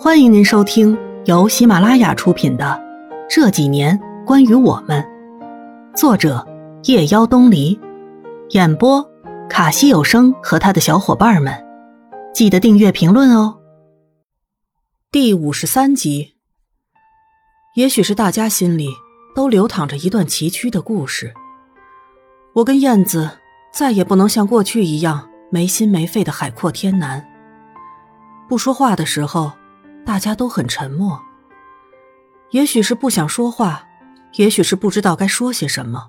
欢迎您收听由喜马拉雅出品的《这几年关于我们》，作者夜妖东篱，演播卡西有声和他的小伙伴们。记得订阅、评论哦。第五十三集，也许是大家心里都流淌着一段崎岖的故事。我跟燕子再也不能像过去一样没心没肺的海阔天南。不说话的时候。大家都很沉默，也许是不想说话，也许是不知道该说些什么，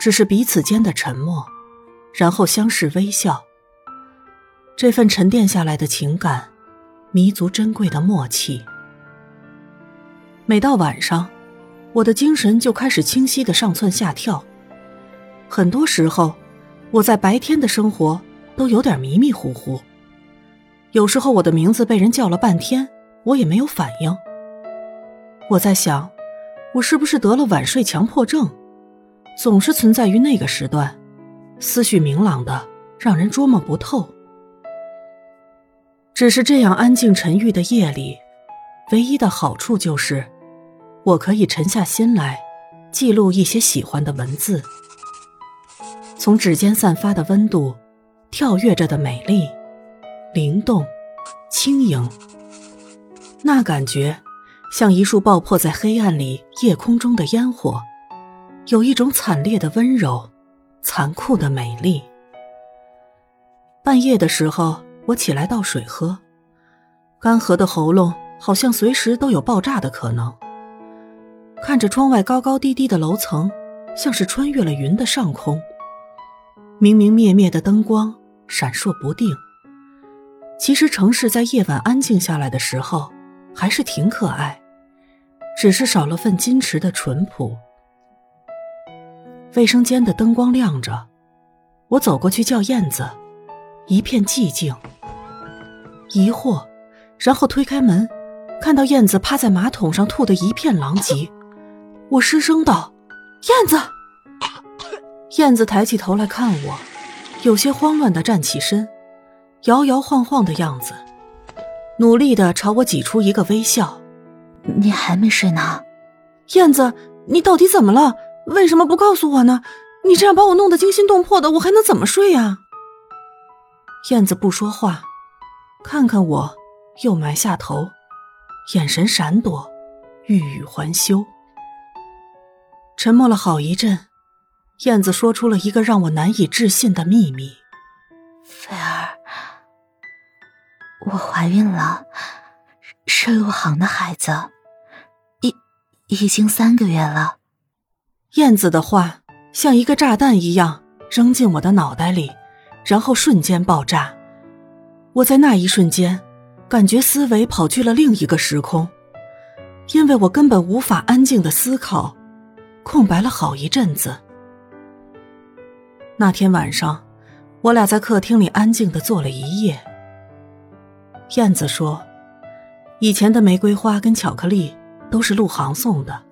只是彼此间的沉默，然后相视微笑。这份沉淀下来的情感，弥足珍贵的默契。每到晚上，我的精神就开始清晰的上蹿下跳。很多时候，我在白天的生活都有点迷迷糊糊。有时候我的名字被人叫了半天，我也没有反应。我在想，我是不是得了晚睡强迫症？总是存在于那个时段，思绪明朗的让人捉摸不透。只是这样安静沉郁的夜里，唯一的好处就是，我可以沉下心来，记录一些喜欢的文字。从指尖散发的温度，跳跃着的美丽。灵动，轻盈，那感觉像一束爆破在黑暗里夜空中的烟火，有一种惨烈的温柔，残酷的美丽。半夜的时候，我起来倒水喝，干涸的喉咙好像随时都有爆炸的可能。看着窗外高高低低的楼层，像是穿越了云的上空，明明灭灭的灯光闪烁不定。其实城市在夜晚安静下来的时候，还是挺可爱，只是少了份矜持的淳朴。卫生间的灯光亮着，我走过去叫燕子，一片寂静。疑惑，然后推开门，看到燕子趴在马桶上吐得一片狼藉，我失声道：“燕子。”燕子抬起头来看我，有些慌乱的站起身。摇摇晃晃的样子，努力的朝我挤出一个微笑。你还没睡呢，燕子，你到底怎么了？为什么不告诉我呢？你这样把我弄得惊心动魄的，我还能怎么睡呀？燕子不说话，看看我，又埋下头，眼神闪躲，欲语还休。沉默了好一阵，燕子说出了一个让我难以置信的秘密。菲儿。我怀孕了，是陆航的孩子，已已经三个月了。燕子的话像一个炸弹一样扔进我的脑袋里，然后瞬间爆炸。我在那一瞬间感觉思维跑去了另一个时空，因为我根本无法安静的思考，空白了好一阵子。那天晚上，我俩在客厅里安静的坐了一夜。燕子说：“以前的玫瑰花跟巧克力都是陆航送的，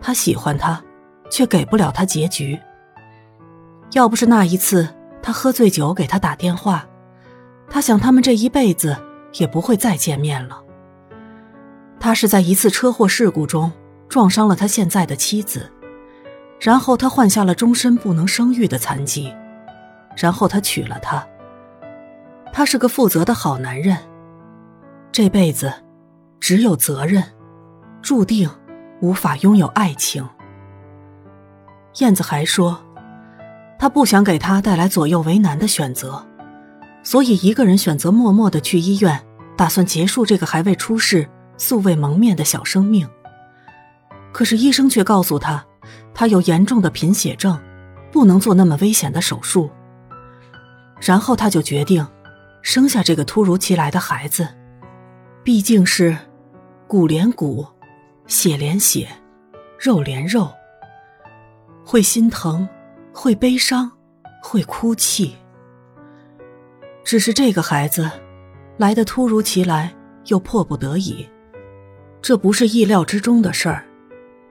他喜欢他，却给不了他结局。要不是那一次他喝醉酒给他打电话，他想他们这一辈子也不会再见面了。他是在一次车祸事故中撞伤了他现在的妻子，然后他患下了终身不能生育的残疾，然后他娶了她。”他是个负责的好男人，这辈子只有责任，注定无法拥有爱情。燕子还说，他不想给他带来左右为难的选择，所以一个人选择默默的去医院，打算结束这个还未出世、素未蒙面的小生命。可是医生却告诉他，他有严重的贫血症，不能做那么危险的手术。然后他就决定。生下这个突如其来的孩子，毕竟是骨连骨、血连血、肉连肉，会心疼，会悲伤，会哭泣。只是这个孩子来的突如其来，又迫不得已，这不是意料之中的事儿。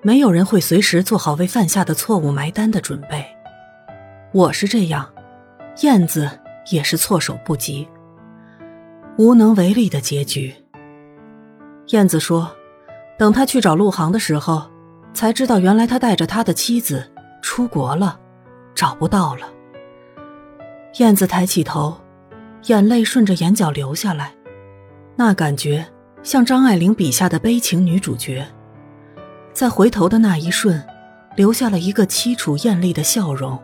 没有人会随时做好为犯下的错误埋单的准备。我是这样，燕子也是措手不及。无能为力的结局，燕子说：“等他去找陆航的时候，才知道原来他带着他的妻子出国了，找不到了。”燕子抬起头，眼泪顺着眼角流下来，那感觉像张爱玲笔下的悲情女主角，在回头的那一瞬，留下了一个凄楚艳丽的笑容，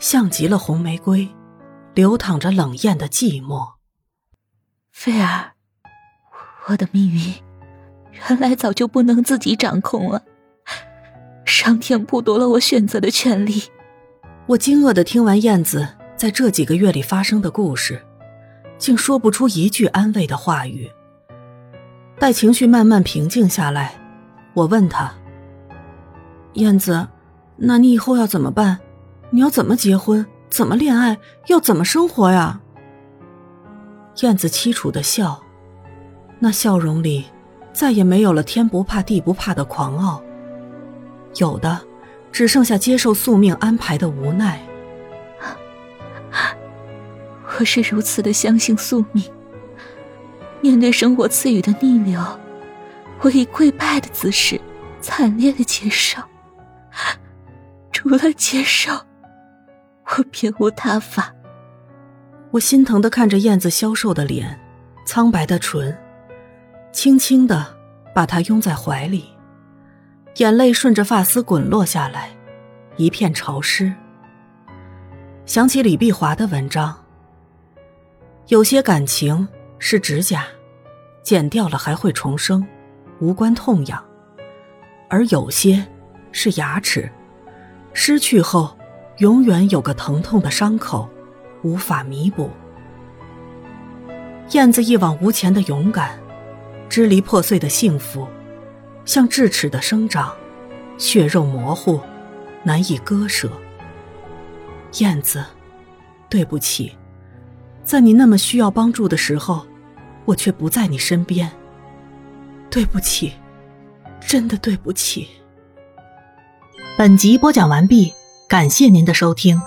像极了红玫瑰，流淌着冷艳的寂寞。菲儿，我的命运原来早就不能自己掌控了，上天剥夺了我选择的权利。我惊愕的听完燕子在这几个月里发生的故事，竟说不出一句安慰的话语。待情绪慢慢平静下来，我问他：“燕子，那你以后要怎么办？你要怎么结婚？怎么恋爱？要怎么生活呀？”燕子凄楚的笑，那笑容里再也没有了天不怕地不怕的狂傲，有的只剩下接受宿命安排的无奈。我是如此的相信宿命，面对生活赐予的逆流，我以跪拜的姿势惨烈的接受。除了接受，我别无他法。我心疼的看着燕子消瘦的脸，苍白的唇，轻轻的把她拥在怀里，眼泪顺着发丝滚落下来，一片潮湿。想起李碧华的文章，有些感情是指甲，剪掉了还会重生，无关痛痒；而有些是牙齿，失去后永远有个疼痛的伤口。无法弥补。燕子一往无前的勇敢，支离破碎的幸福，像智齿的生长，血肉模糊，难以割舍。燕子，对不起，在你那么需要帮助的时候，我却不在你身边。对不起，真的对不起。本集播讲完毕，感谢您的收听。